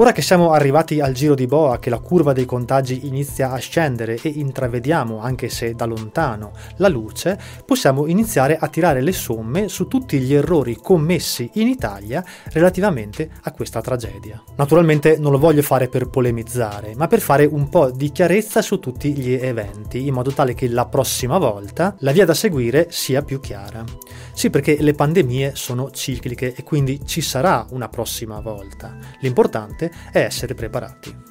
Ora che siamo arrivati al giro di boa, che la curva dei contagi inizia a scendere e intravediamo, anche se da lontano, la luce, possiamo iniziare a tirare le somme su tutti gli errori commessi in Italia relativamente a questa tragedia. Naturalmente non lo voglio fare per polemizzare, ma per fare un po' di chiarezza su tutti gli eventi, in modo tale che la prossima volta la via da seguire sia più chiara. Sì, perché le pandemie sono cicliche e quindi ci sarà una prossima volta. L'importante è essere preparati.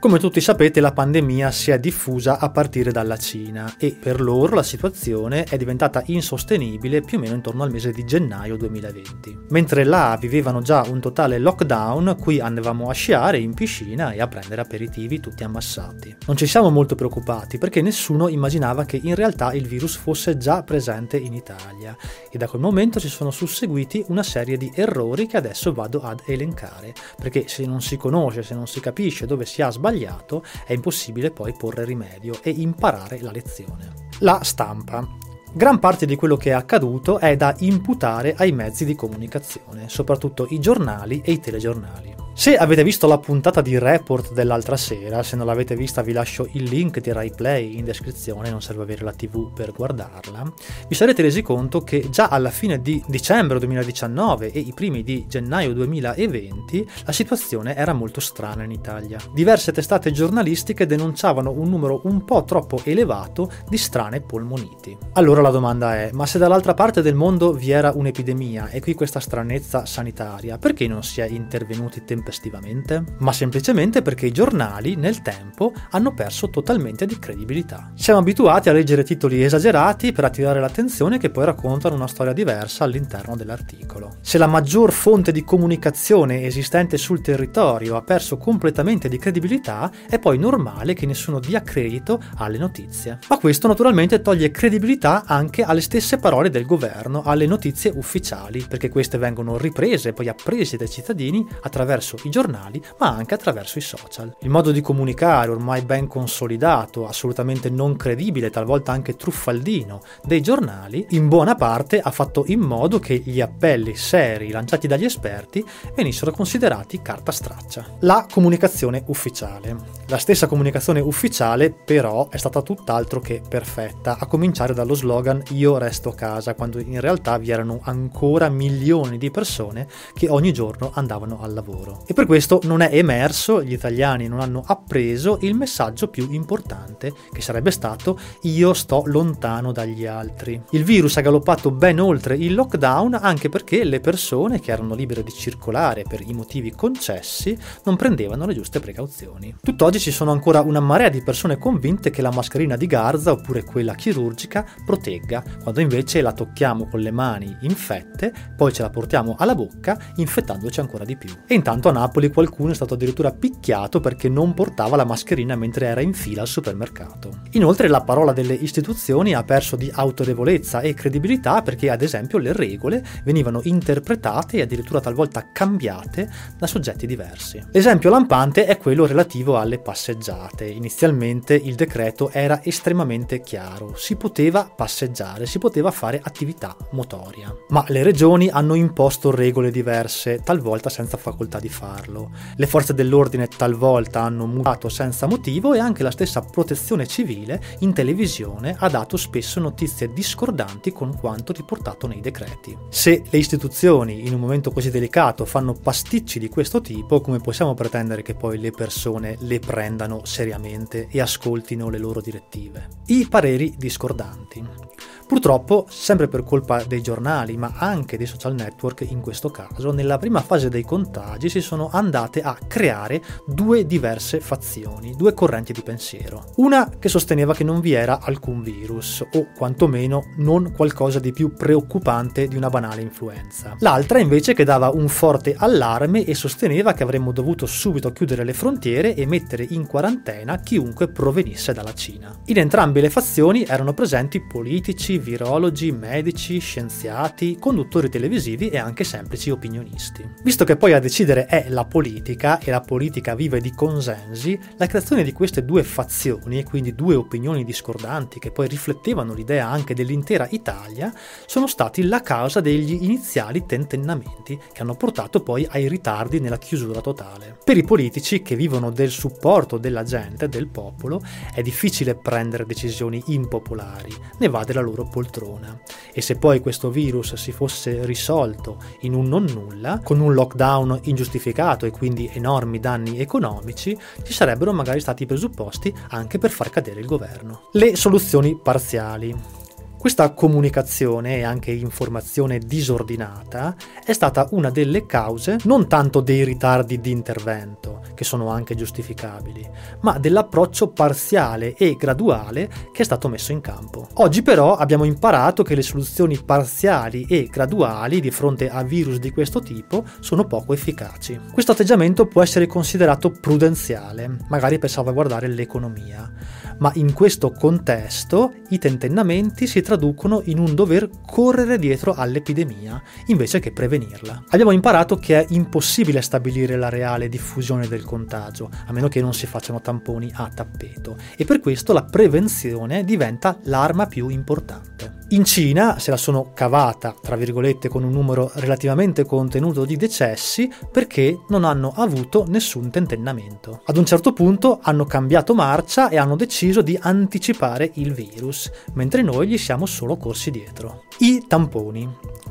Come tutti sapete la pandemia si è diffusa a partire dalla Cina e per loro la situazione è diventata insostenibile più o meno intorno al mese di gennaio 2020. Mentre là vivevano già un totale lockdown, qui andavamo a sciare in piscina e a prendere aperitivi tutti ammassati. Non ci siamo molto preoccupati perché nessuno immaginava che in realtà il virus fosse già presente in Italia e da quel momento si sono susseguiti una serie di errori che adesso vado ad elencare perché se non si conosce, se non si capisce dove si ha sbagliato, sbagliato, è impossibile poi porre rimedio e imparare la lezione. La stampa. Gran parte di quello che è accaduto è da imputare ai mezzi di comunicazione, soprattutto i giornali e i telegiornali. Se avete visto la puntata di Report dell'altra sera, se non l'avete vista vi lascio il link di Rai Play in descrizione, non serve avere la TV per guardarla, vi sarete resi conto che già alla fine di dicembre 2019 e i primi di gennaio 2020 la situazione era molto strana in Italia. Diverse testate giornalistiche denunciavano un numero un po' troppo elevato di strane polmoniti. Allora la domanda è, ma se dall'altra parte del mondo vi era un'epidemia e qui questa stranezza sanitaria, perché non si è intervenuti tempestivamente? Tempestivamente, ma semplicemente perché i giornali nel tempo hanno perso totalmente di credibilità. Siamo abituati a leggere titoli esagerati per attirare l'attenzione che poi raccontano una storia diversa all'interno dell'articolo. Se la maggior fonte di comunicazione esistente sul territorio ha perso completamente di credibilità, è poi normale che nessuno dia credito alle notizie. Ma questo naturalmente toglie credibilità anche alle stesse parole del governo, alle notizie ufficiali, perché queste vengono riprese e poi apprese dai cittadini attraverso i giornali, ma anche attraverso i social. Il modo di comunicare ormai ben consolidato, assolutamente non credibile, talvolta anche truffaldino, dei giornali, in buona parte ha fatto in modo che gli appelli seri lanciati dagli esperti venissero considerati carta straccia. La comunicazione ufficiale. La stessa comunicazione ufficiale però è stata tutt'altro che perfetta, a cominciare dallo slogan Io resto a casa, quando in realtà vi erano ancora milioni di persone che ogni giorno andavano al lavoro e per questo non è emerso, gli italiani non hanno appreso il messaggio più importante, che sarebbe stato io sto lontano dagli altri. Il virus ha galoppato ben oltre il lockdown anche perché le persone che erano libere di circolare per i motivi concessi non prendevano le giuste precauzioni. Tutt'oggi ci sono ancora una marea di persone convinte che la mascherina di Garza oppure quella chirurgica protegga, quando invece la tocchiamo con le mani infette, poi ce la portiamo alla bocca infettandoci ancora di più. E intanto Napoli qualcuno è stato addirittura picchiato perché non portava la mascherina mentre era in fila al supermercato. Inoltre la parola delle istituzioni ha perso di autorevolezza e credibilità perché ad esempio le regole venivano interpretate e addirittura talvolta cambiate da soggetti diversi. L'esempio lampante è quello relativo alle passeggiate. Inizialmente il decreto era estremamente chiaro, si poteva passeggiare, si poteva fare attività motoria, ma le regioni hanno imposto regole diverse, talvolta senza facoltà di farlo. Le forze dell'ordine talvolta hanno mutato senza motivo e anche la stessa protezione civile in televisione ha dato spesso notizie discordanti con quanto riportato nei decreti. Se le istituzioni in un momento così delicato fanno pasticci di questo tipo, come possiamo pretendere che poi le persone le prendano seriamente e ascoltino le loro direttive? I pareri discordanti. Purtroppo, sempre per colpa dei giornali, ma anche dei social network in questo caso, nella prima fase dei contagi si sono andate a creare due diverse fazioni, due correnti di pensiero. Una che sosteneva che non vi era alcun virus, o quantomeno non qualcosa di più preoccupante di una banale influenza. L'altra invece che dava un forte allarme e sosteneva che avremmo dovuto subito chiudere le frontiere e mettere in quarantena chiunque provenisse dalla Cina. In entrambe le fazioni erano presenti politici, virologi, medici, scienziati, conduttori televisivi e anche semplici opinionisti. Visto che poi a decidere è la politica e la politica vive di consensi, la creazione di queste due fazioni, quindi due opinioni discordanti che poi riflettevano l'idea anche dell'intera Italia, sono stati la causa degli iniziali tentennamenti che hanno portato poi ai ritardi nella chiusura totale. Per i politici che vivono del supporto della gente, del popolo, è difficile prendere decisioni impopolari, ne va della loro poltrona. E se poi questo virus si fosse risolto in un non nulla, con un lockdown ingiustificato e quindi enormi danni economici, ci sarebbero magari stati i presupposti anche per far cadere il governo. Le soluzioni parziali. Questa comunicazione e anche informazione disordinata è stata una delle cause non tanto dei ritardi di intervento, che sono anche giustificabili, ma dell'approccio parziale e graduale che è stato messo in campo. Oggi però abbiamo imparato che le soluzioni parziali e graduali di fronte a virus di questo tipo sono poco efficaci. Questo atteggiamento può essere considerato prudenziale, magari per salvaguardare l'economia, ma in questo contesto i tentennamenti si traducono in un dover correre dietro all'epidemia invece che prevenirla. Abbiamo imparato che è impossibile stabilire la reale diffusione del contagio, a meno che non si facciano tamponi a tappeto, e per questo la prevenzione diventa l'arma più importante. In Cina se la sono cavata, tra virgolette, con un numero relativamente contenuto di decessi perché non hanno avuto nessun tentennamento. Ad un certo punto hanno cambiato marcia e hanno deciso di anticipare il virus, mentre noi gli siamo solo corsi dietro. I tamponi.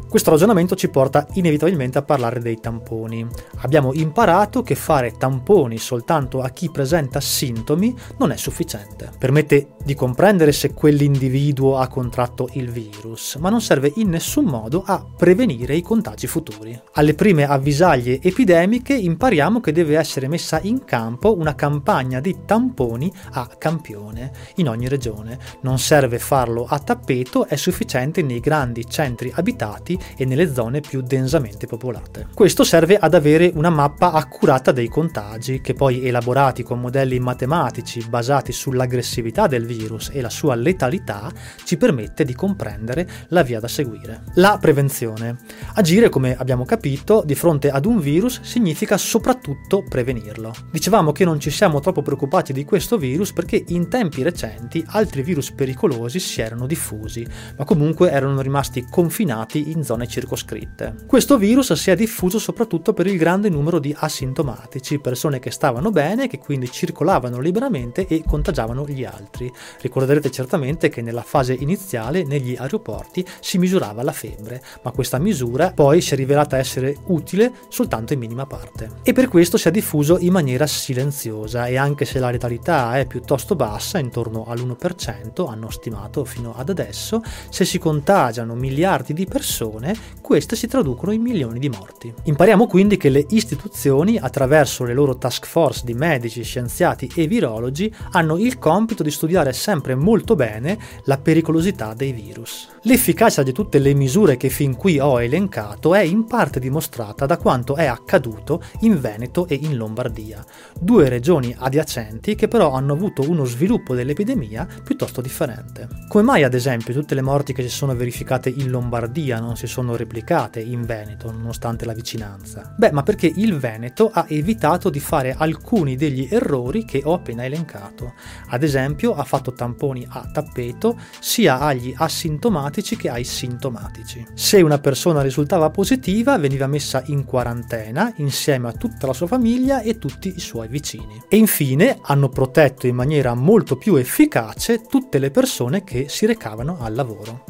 Questo ragionamento ci porta inevitabilmente a parlare dei tamponi. Abbiamo imparato che fare tamponi soltanto a chi presenta sintomi non è sufficiente. Permette di comprendere se quell'individuo ha contratto il virus, ma non serve in nessun modo a prevenire i contagi futuri. Alle prime avvisaglie epidemiche impariamo che deve essere messa in campo una campagna di tamponi a campione in ogni regione. Non serve farlo a tappeto, è sufficiente nei grandi centri abitati e nelle zone più densamente popolate. Questo serve ad avere una mappa accurata dei contagi, che poi elaborati con modelli matematici basati sull'aggressività del virus e la sua letalità, ci permette di comprendere la via da seguire. La prevenzione. Agire, come abbiamo capito, di fronte ad un virus significa soprattutto prevenirlo. Dicevamo che non ci siamo troppo preoccupati di questo virus perché in tempi recenti altri virus pericolosi si erano diffusi, ma comunque erano rimasti confinati in zone circoscritte. Questo virus si è diffuso soprattutto per il grande numero di asintomatici, persone che stavano bene che quindi circolavano liberamente e contagiavano gli altri. Ricorderete certamente che nella fase iniziale negli aeroporti si misurava la febbre, ma questa misura poi si è rivelata essere utile soltanto in minima parte. E per questo si è diffuso in maniera silenziosa e anche se la letalità è piuttosto bassa, intorno all'1%, hanno stimato fino ad adesso, se si contagiano miliardi di persone, persone, queste si traducono in milioni di morti. Impariamo quindi che le istituzioni, attraverso le loro task force di medici, scienziati e virologi, hanno il compito di studiare sempre molto bene la pericolosità dei virus. L'efficacia di tutte le misure che fin qui ho elencato è in parte dimostrata da quanto è accaduto in Veneto e in Lombardia, due regioni adiacenti che però hanno avuto uno sviluppo dell'epidemia piuttosto differente. Come mai ad esempio tutte le morti che si sono verificate in Lombardia non si sono replicate in Veneto nonostante la vicinanza? Beh, ma perché il Veneto ha evitato di fare alcuni degli errori che ho appena elencato. Ad esempio ha fatto tamponi a tappeto sia agli asintomatici che ai sintomatici. Se una persona risultava positiva veniva messa in quarantena insieme a tutta la sua famiglia e tutti i suoi vicini. E infine hanno protetto in maniera molto più efficace tutte le persone che si recavano al lavoro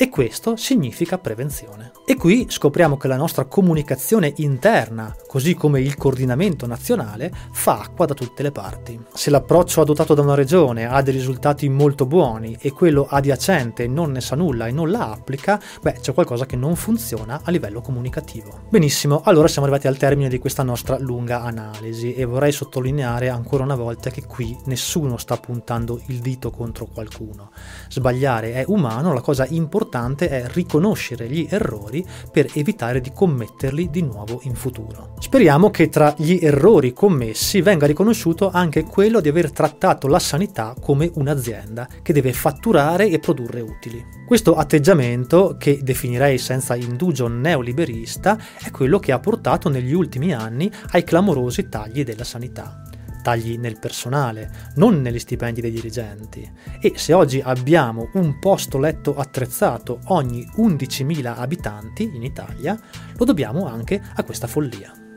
e questo significa prevenzione. E qui scopriamo che la nostra comunicazione interna, così come il coordinamento nazionale, fa acqua da tutte le parti. Se l'approccio adottato da una regione ha dei risultati molto buoni e quello adiacente non ne sa nulla e non la applica, beh, c'è qualcosa che non funziona a livello comunicativo. Benissimo, allora siamo arrivati al termine di questa nostra lunga analisi e vorrei sottolineare ancora una volta che qui nessuno sta puntando il dito contro qualcuno. Sbagliare è umano, la cosa importante importante è riconoscere gli errori per evitare di commetterli di nuovo in futuro. Speriamo che tra gli errori commessi venga riconosciuto anche quello di aver trattato la sanità come un'azienda che deve fatturare e produrre utili. Questo atteggiamento, che definirei senza indugio neoliberista, è quello che ha portato negli ultimi anni ai clamorosi tagli della sanità tagli nel personale, non negli stipendi dei dirigenti. E se oggi abbiamo un posto letto attrezzato ogni 11.000 abitanti in Italia, lo dobbiamo anche a questa follia.